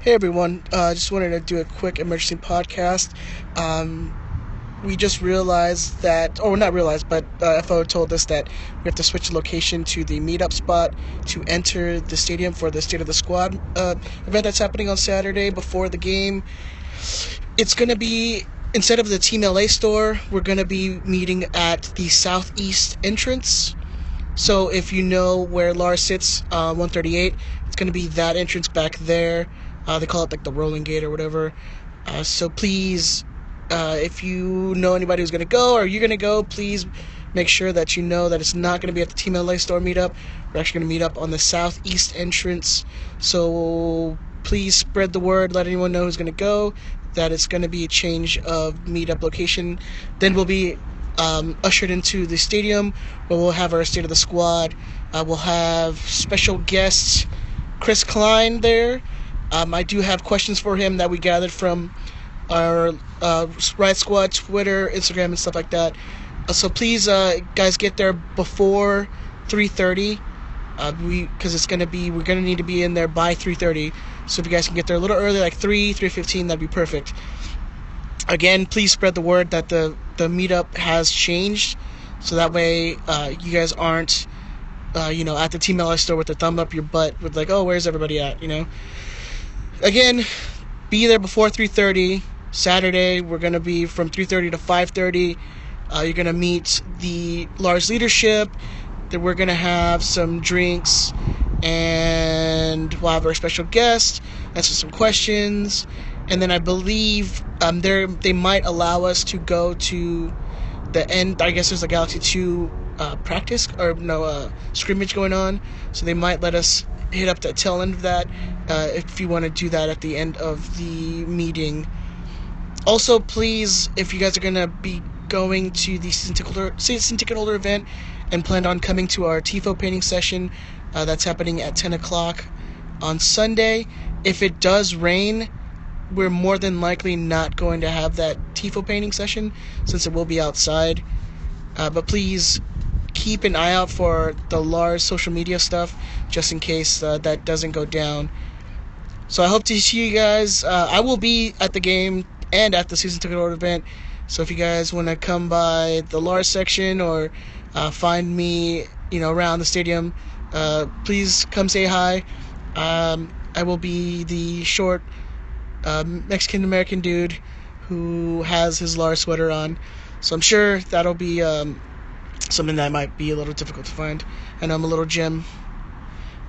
Hey everyone, uh, just wanted to do a quick emergency podcast. Um, we just realized that, or not realized, but uh, FO told us that we have to switch location to the meetup spot to enter the stadium for the State of the Squad uh, event that's happening on Saturday before the game. It's going to be, instead of the Team LA store, we're going to be meeting at the southeast entrance. So if you know where Lars sits, uh, 138, it's going to be that entrance back there. Uh, they call it like the rolling gate or whatever. Uh, so please, uh, if you know anybody who's going to go or you're going to go, please make sure that you know that it's not going to be at the Team LA store meetup. We're actually going to meet up on the southeast entrance. So please spread the word, let anyone know who's going to go, that it's going to be a change of meetup location. Then we'll be um, ushered into the stadium where we'll have our State of the Squad. Uh, we'll have special guests, Chris Klein there. Um, I do have questions for him that we gathered from our uh, Riot Squad Twitter, Instagram, and stuff like that. Uh, so please, uh, guys, get there before 3:30. Uh, we because it's gonna be we're gonna need to be in there by 3:30. So if you guys can get there a little early, like 3, 3:15, that'd be perfect. Again, please spread the word that the the meetup has changed, so that way uh, you guys aren't, uh, you know, at the Team store with the thumb up your butt with like, oh, where's everybody at, you know again, be there before 3:30. Saturday, we're gonna be from 3:30 to 5:30. Uh, you're gonna meet the Lars leadership. That we're gonna have some drinks, and we'll have our special guest answer some questions, and then I believe um, they they might allow us to go to the end. I guess there's a Galaxy Two uh, practice or no uh, scrimmage going on, so they might let us hit up the tail end of that uh, if you want to do that at the end of the meeting. Also, please, if you guys are going to be going to the season ticket, holder, season ticket holder event and planned on coming to our TIFO painting session, uh, that's happening at 10 o'clock on Sunday. If it does rain, we're more than likely not going to have that TIFO painting session since it will be outside. Uh, but please keep an eye out for the Lars social media stuff just in case uh, that doesn't go down. So I hope to see you guys. Uh, I will be at the game and at the season ticket order event. So if you guys want to come by the Lars section or uh, find me, you know, around the stadium, uh, please come say hi. Um, I will be the short uh, Mexican American dude who has his Lars sweater on. So I'm sure that'll be um, something that might be a little difficult to find. I know I'm a little gem.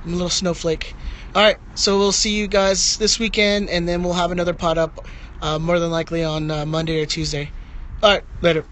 I'm a little snowflake. All right, so we'll see you guys this weekend, and then we'll have another pot up, uh, more than likely on uh, Monday or Tuesday. All right, later.